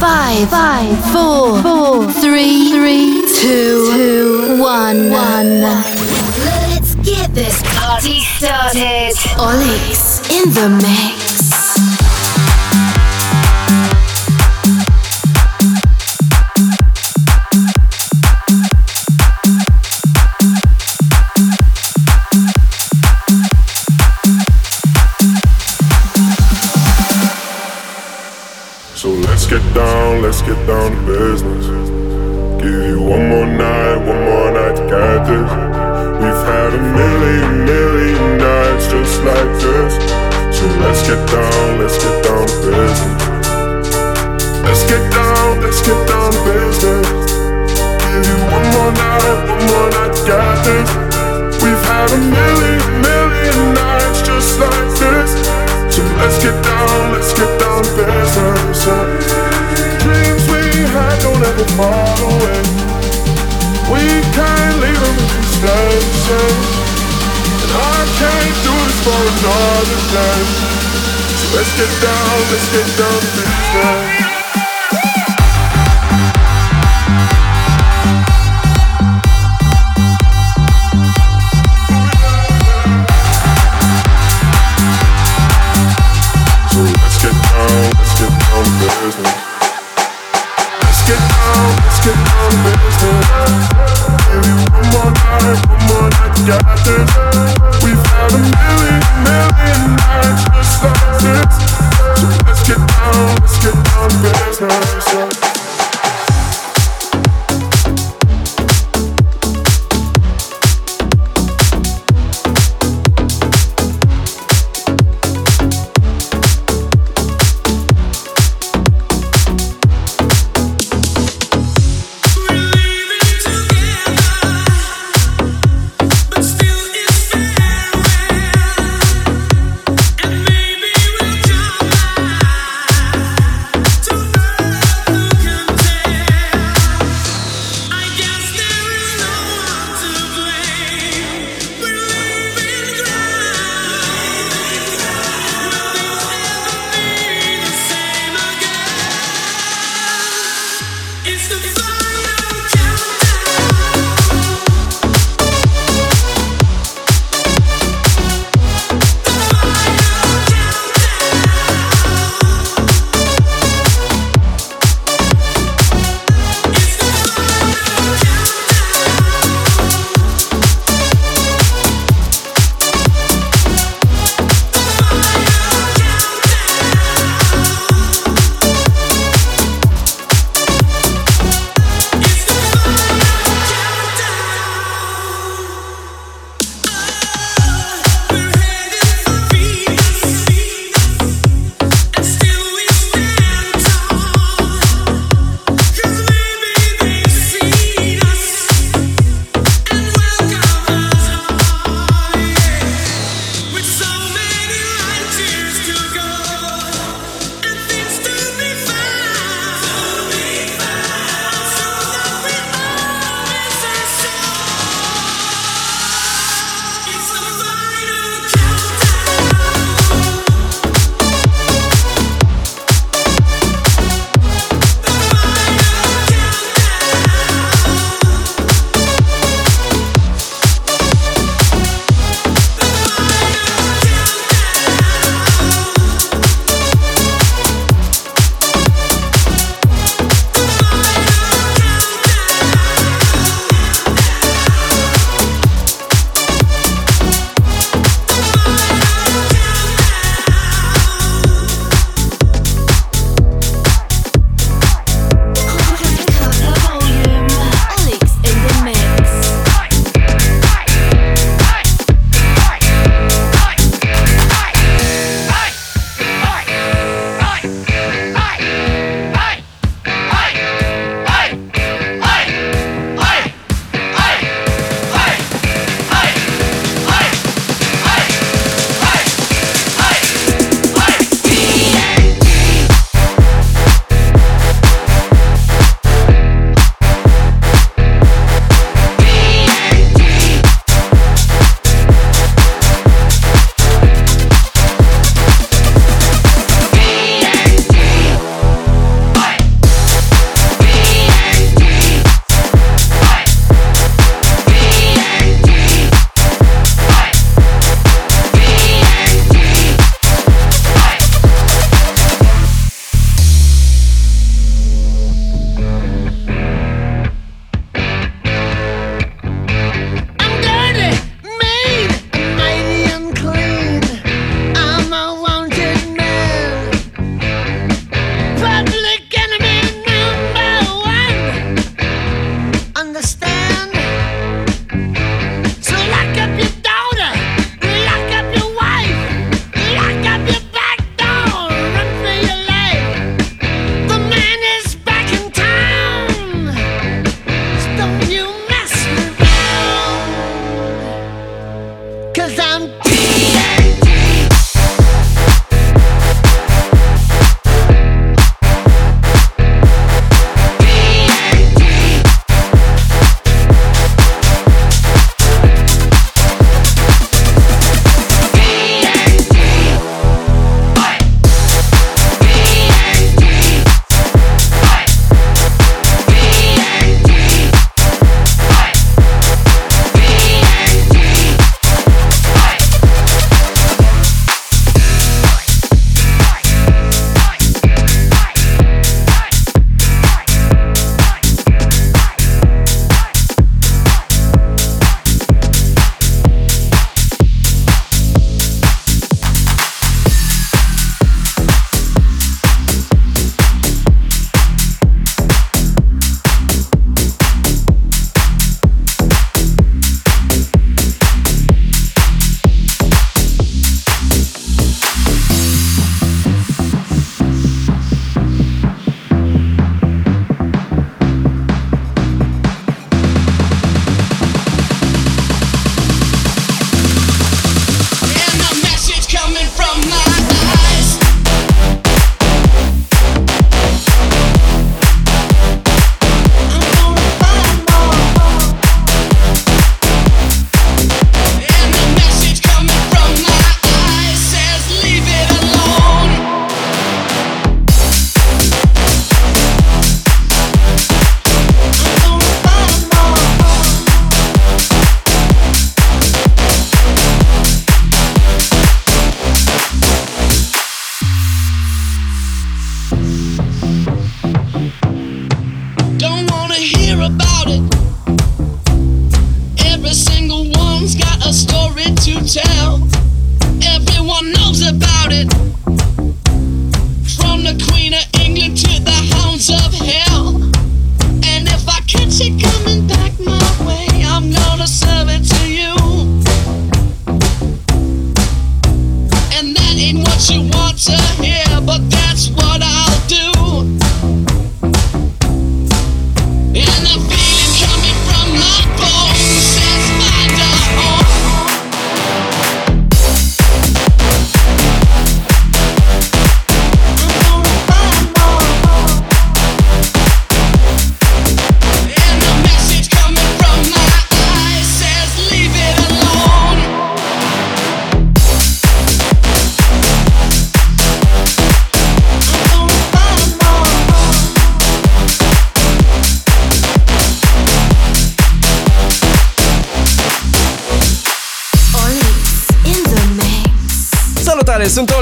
Five, five, four, four, three, three, two, two, one, one. Let's get this party started. Olix in the mix. business. can't leave him kindly reflection And I can't do this for another day. So let's get down, let's get down to business. Let's get down, let's get down, business.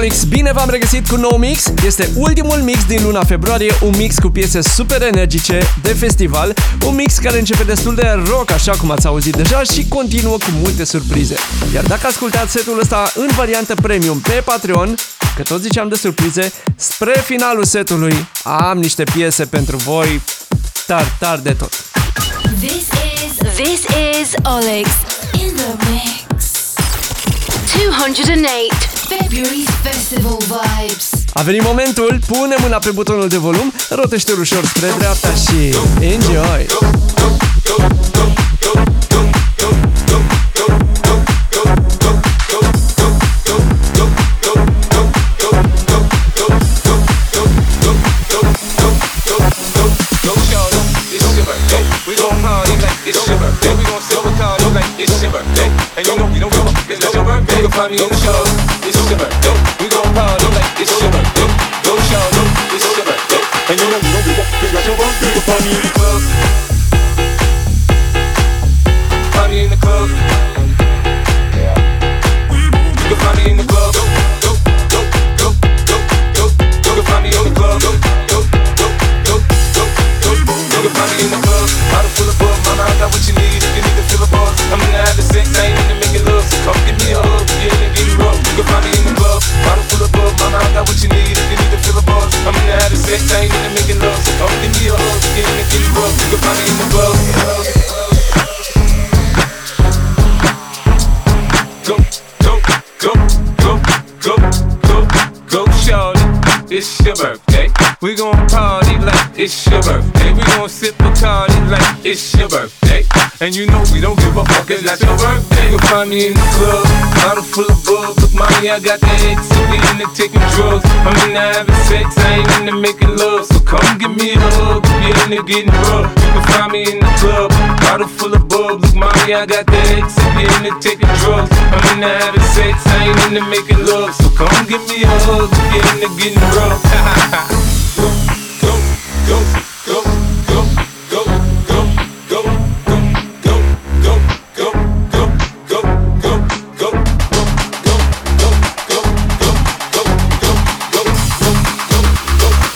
Salutare, sunt Olix, bine v-am regăsit cu nou mix. Este ultimul mix din luna februarie Un mix cu piese super energice de festival Un mix care începe destul de rock, așa cum ați auzit deja Și continuă cu multe surprize. Iar dacă ascultați setul ăsta în variantă premium pe Patreon Că tot ziceam de surprize Spre finalul setului am niște piese pentru voi Tar, tar de tot. This is This is Olix in the mix. 208 February's festival vibes. A venit momentul, pune mâna pe butonul de volum, rotește ușor spre dreapta și enjoy! Birthday. We gon' party like it's your birthday. We gon' sip a party like it's your birthday. And you know we don't give a fuck, it's not your birthday. You'll find me in the club, bottle full of bug. Look, mommy, I got the X, so we into taking drugs. I'm into having sex, I ain't into making love. So come give me a hug, if you're into getting rough. You can find me in the club, bottle full of bug. Look, mommy, I got the X, so we into taking drugs. I'm into having sex, I ain't into making love. So come give me a hug, if you're into getting rough.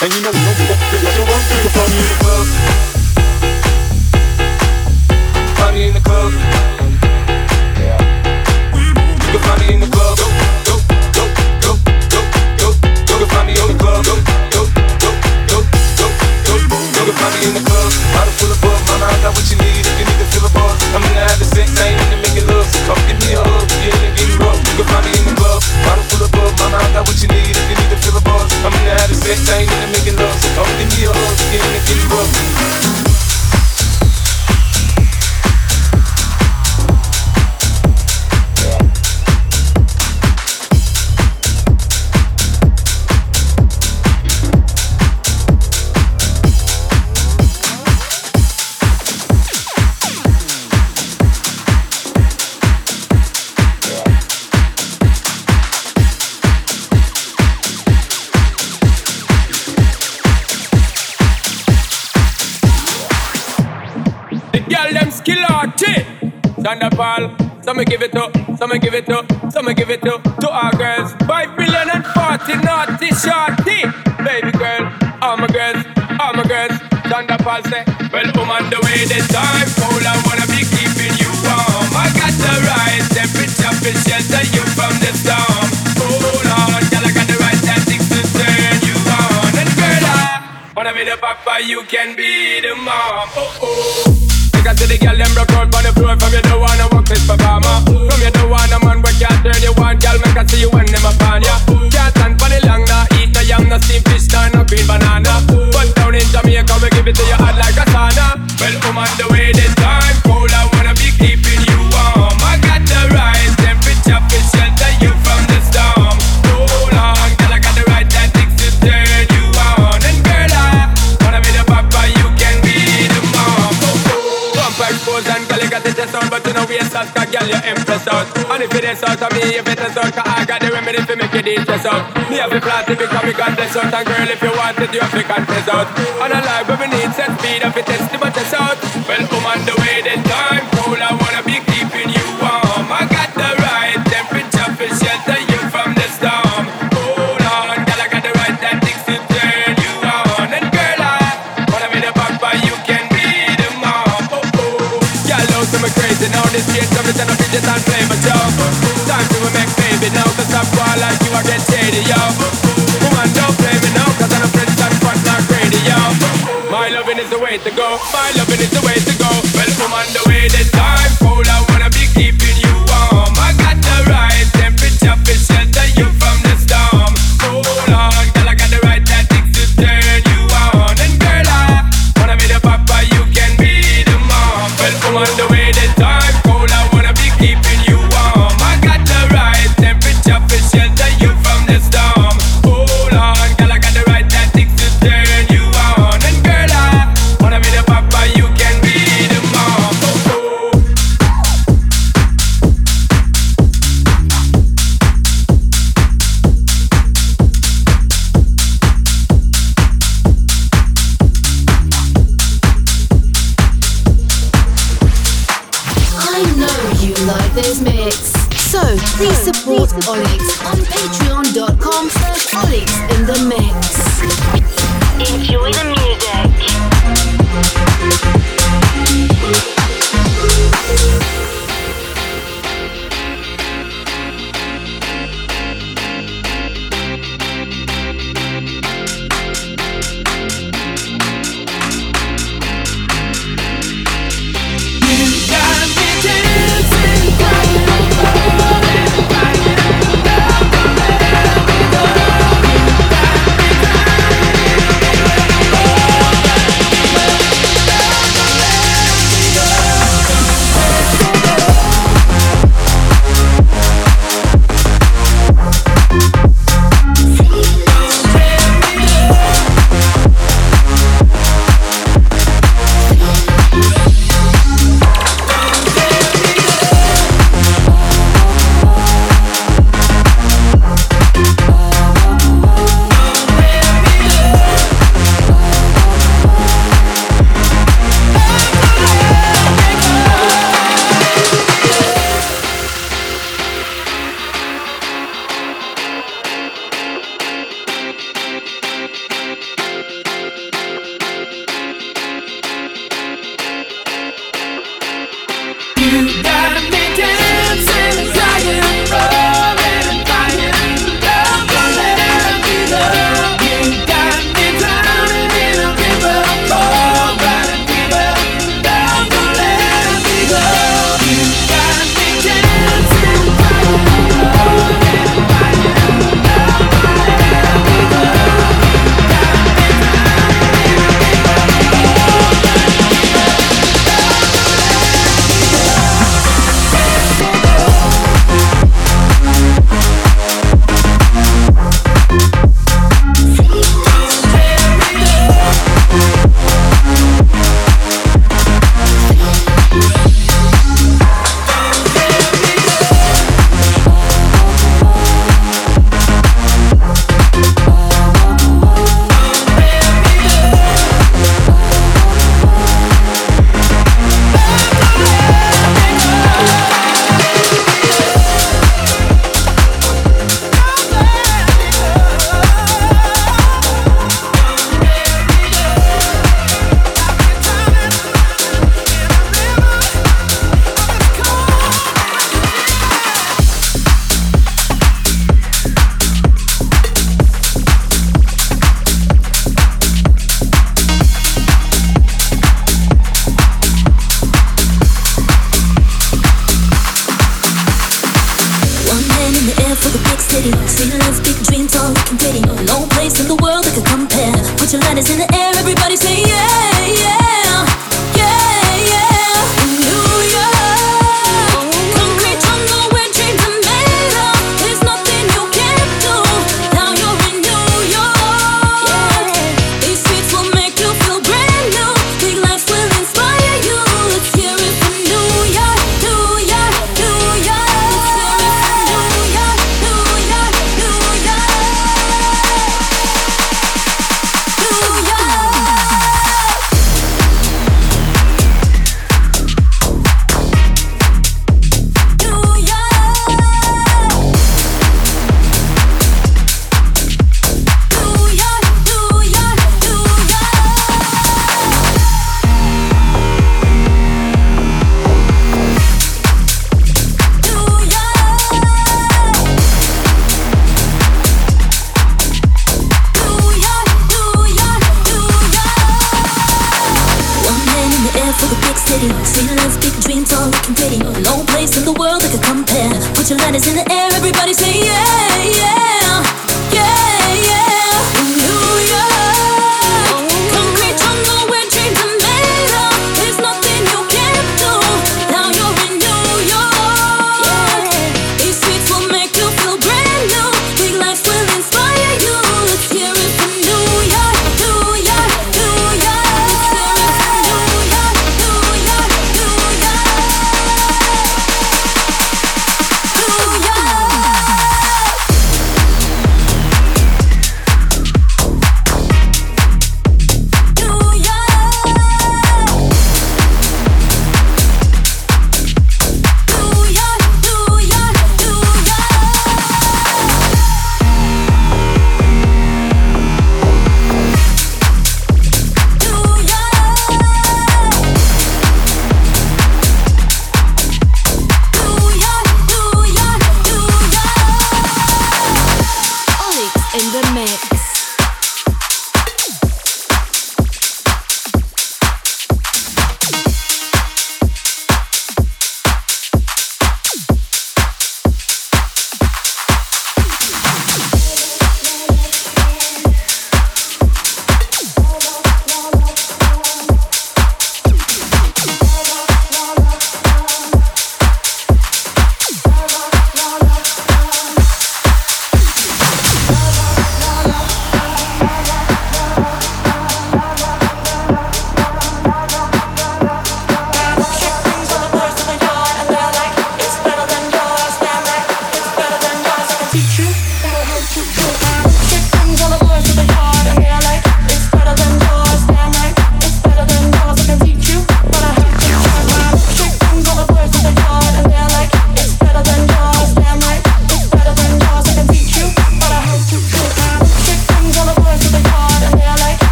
And you know we don't give a fuck, we don't give a fuck. What you need. If you need to feel a buzz, I'm in the having sex, I ain't into making love. So come give it up, some give Girl, make her see you to you de-stress out. Me have a plan to become a goddess out. And girl, if you want it, you have to confess out. And I like when we need set speed If it test the test out. Well, I'm on the radio. Woman, don't me I'm a radio. My loving is the way to go. My love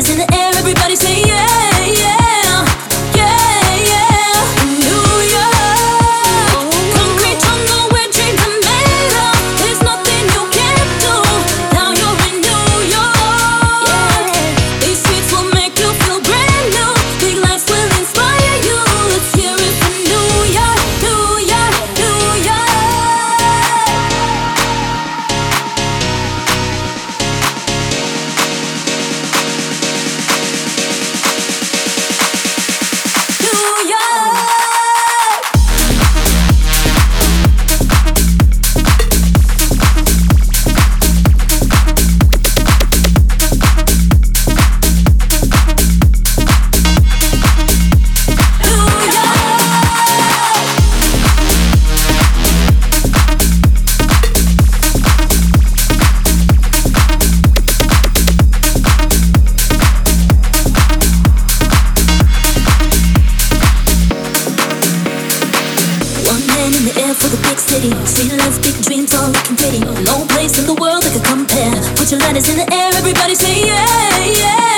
Put in the air, everybody say yeah, yeah, your lighters in the air, everybody say yeah, yeah.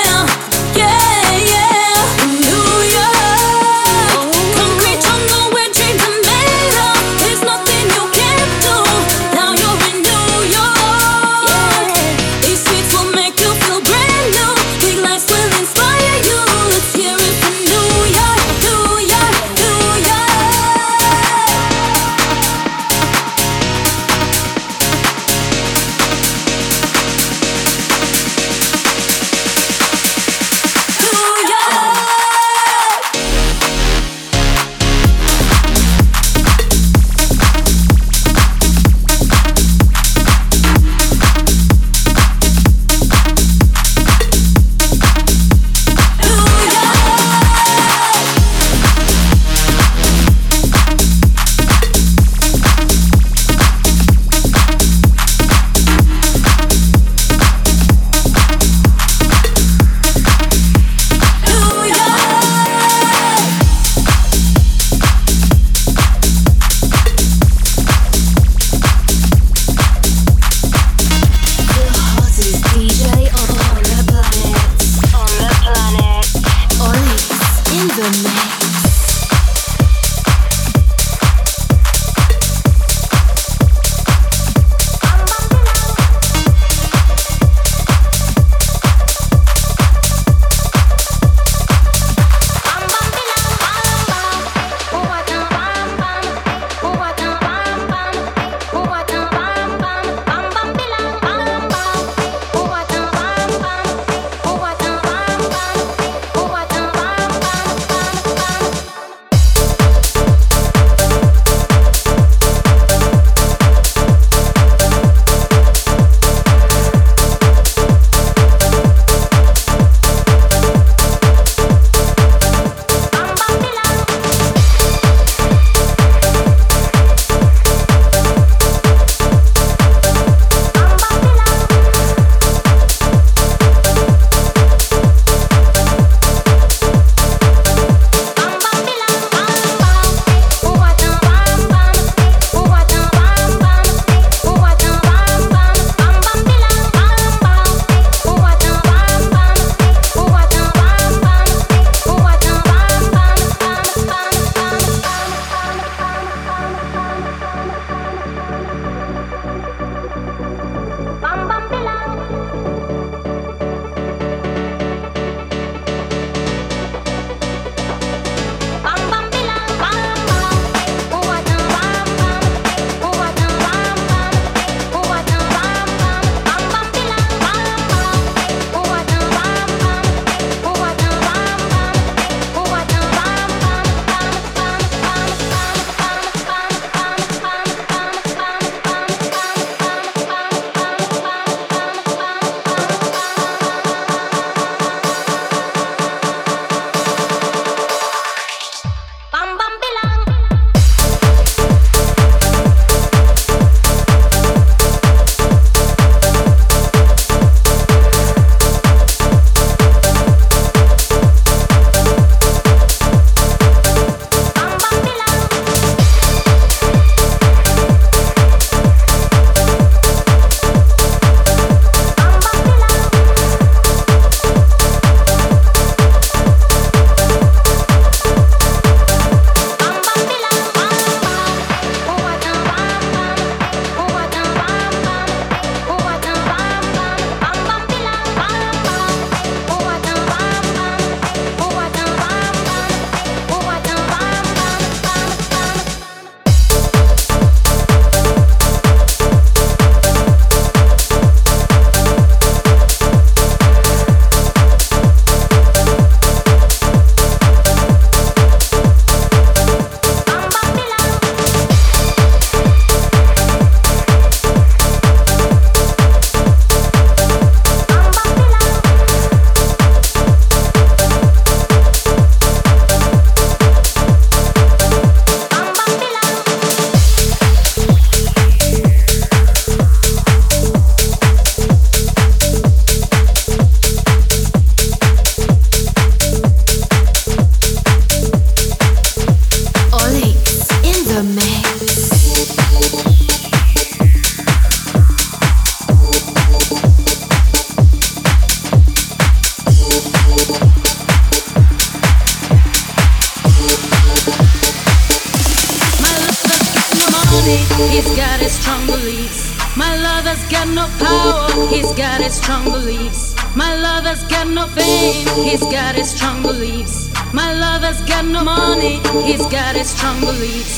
Lover's got no money, he's got his strong beliefs.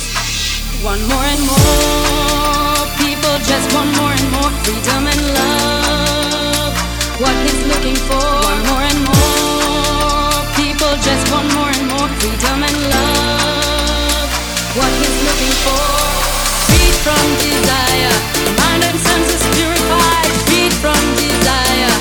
One more and more. People just want more and more freedom and love. What he's looking for, one more and more. People just want more and more freedom and love. What he's looking for, freed from desire, mind and senses purified, freed from desire,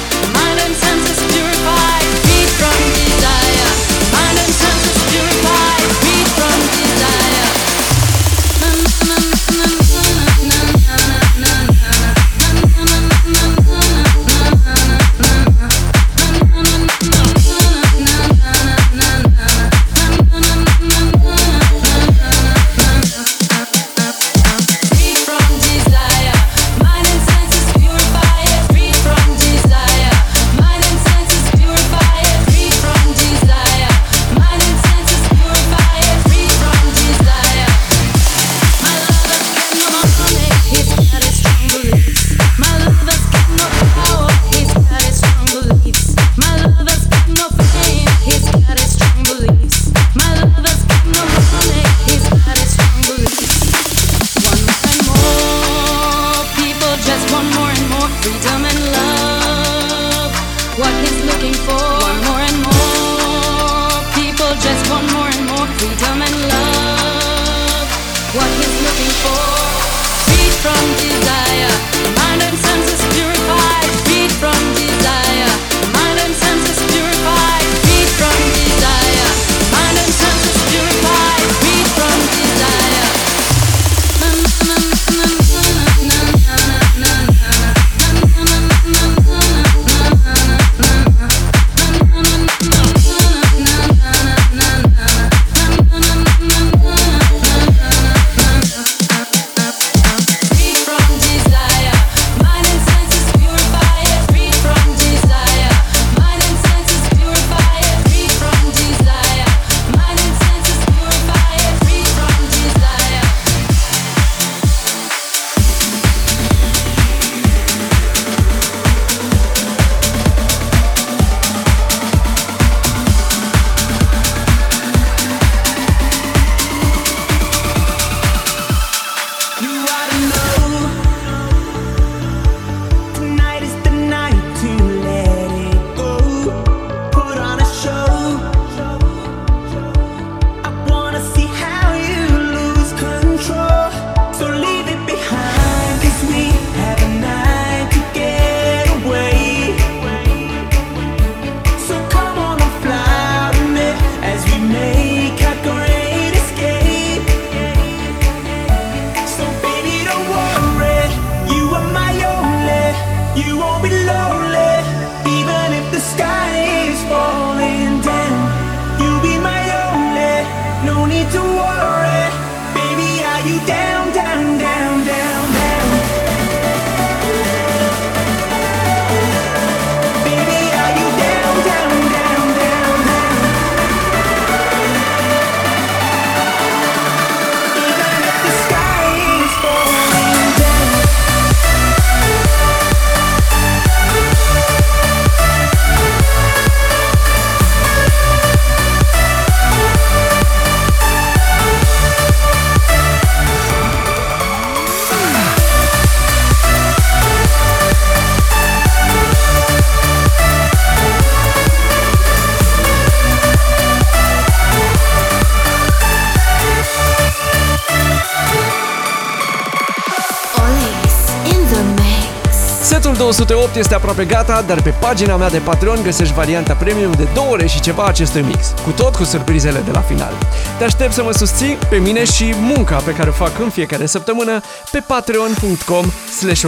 108 este aproape gata, dar pe pagina mea de Patreon găsești varianta premium de 2 ore și ceva acestui mix, cu tot cu surprizele de la final. Te aștept să mă susții pe mine și munca pe care o fac în fiecare săptămână pe patreon.com slash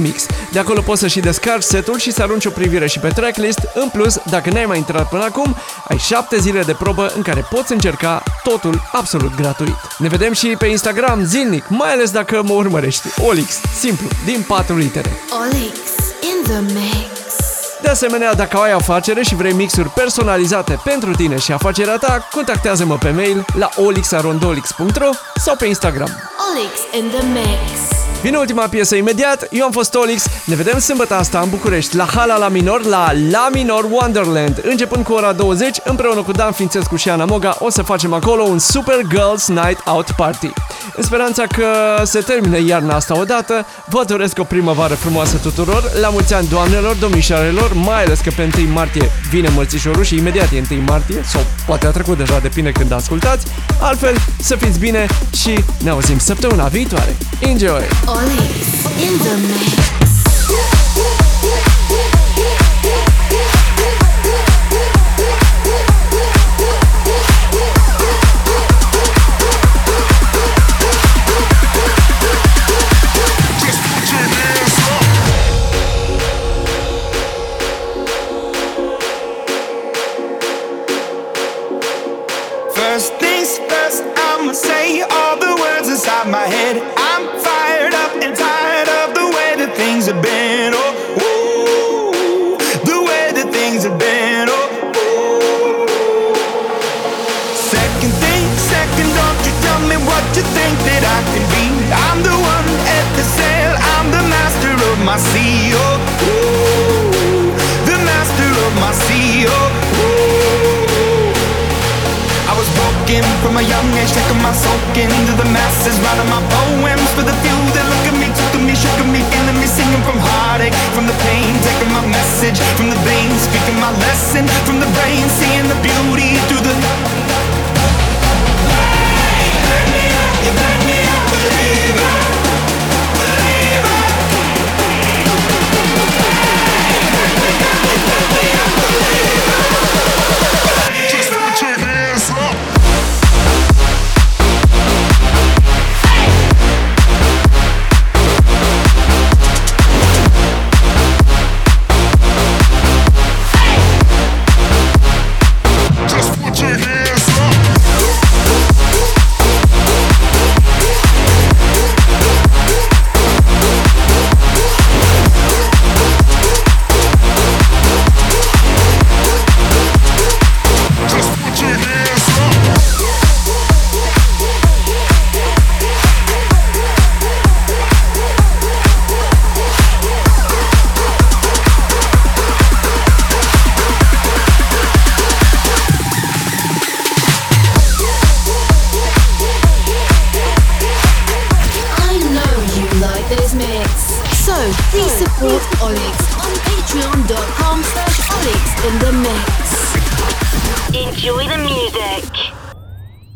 mix. De acolo poți să și descarci setul și să arunci o privire și pe tracklist. În plus, dacă n-ai mai intrat până acum, ai 7 zile de probă în care poți încerca totul absolut gratuit. Ne vedem și pe Instagram zilnic, mai ales dacă mă urmărești. Olix, simplu, din 4 litere. Olix in the mix. De asemenea, dacă ai afacere și vrei mixuri personalizate pentru tine și afacerea ta, contactează-mă pe mail la olixarondolix.ro sau pe Instagram. Olix in the mix. Vine ultima piesă imediat, eu am fost Olix, ne vedem sâmbătă asta în București, la Hala La Minor, la La Minor Wonderland. Începând cu ora 20, împreună cu Dan Fințescu și Ana Moga, o să facem acolo un Super Girls Night Out Party. În speranța că se termine iarna asta odată, vă doresc o primăvară frumoasă tuturor, la mulți ani doamnelor, domnișoarelor, mai ales că pe 1 martie vine mărțișorul și imediat e 1 martie, sau poate a trecut deja, depinde când ascultați. Altfel, să fiți bine și ne auzim săptămâna viitoare. Enjoy! Olix in the mix.